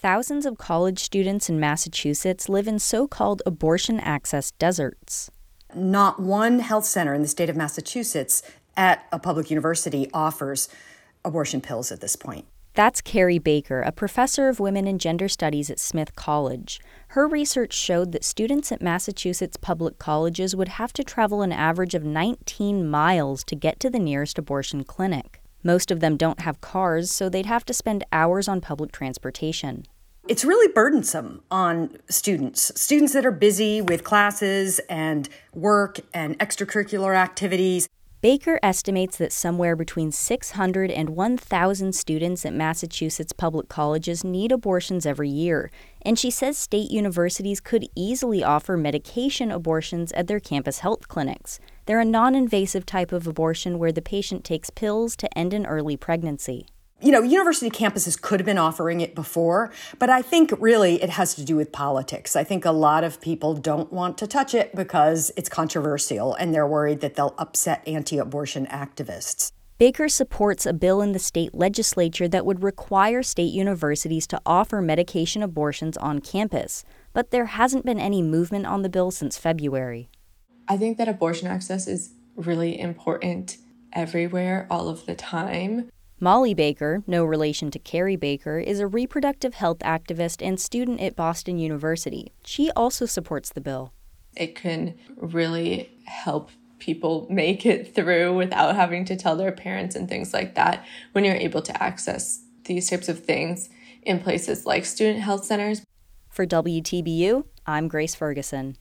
thousands of college students in Massachusetts live in so called abortion access deserts. Not one health center in the state of Massachusetts at a public university offers abortion pills at this point. That's Carrie Baker, a professor of women and gender studies at Smith College. Her research showed that students at Massachusetts public colleges would have to travel an average of 19 miles to get to the nearest abortion clinic. Most of them don't have cars, so they'd have to spend hours on public transportation. It's really burdensome on students. Students that are busy with classes and work and extracurricular activities. Baker estimates that somewhere between 600 and 1,000 students at Massachusetts public colleges need abortions every year, and she says state universities could easily offer medication abortions at their campus health clinics. They're a non invasive type of abortion where the patient takes pills to end an early pregnancy you know, university campuses could have been offering it before, but I think really it has to do with politics. I think a lot of people don't want to touch it because it's controversial and they're worried that they'll upset anti abortion activists. Baker supports a bill in the state legislature that would require state universities to offer medication abortions on campus, but there hasn't been any movement on the bill since February. I think that abortion access is really important everywhere, all of the time. Molly Baker, no relation to Carrie Baker, is a reproductive health activist and student at Boston University. She also supports the bill. It can really help people make it through without having to tell their parents and things like that when you're able to access these types of things in places like student health centers. For WTBU, I'm Grace Ferguson.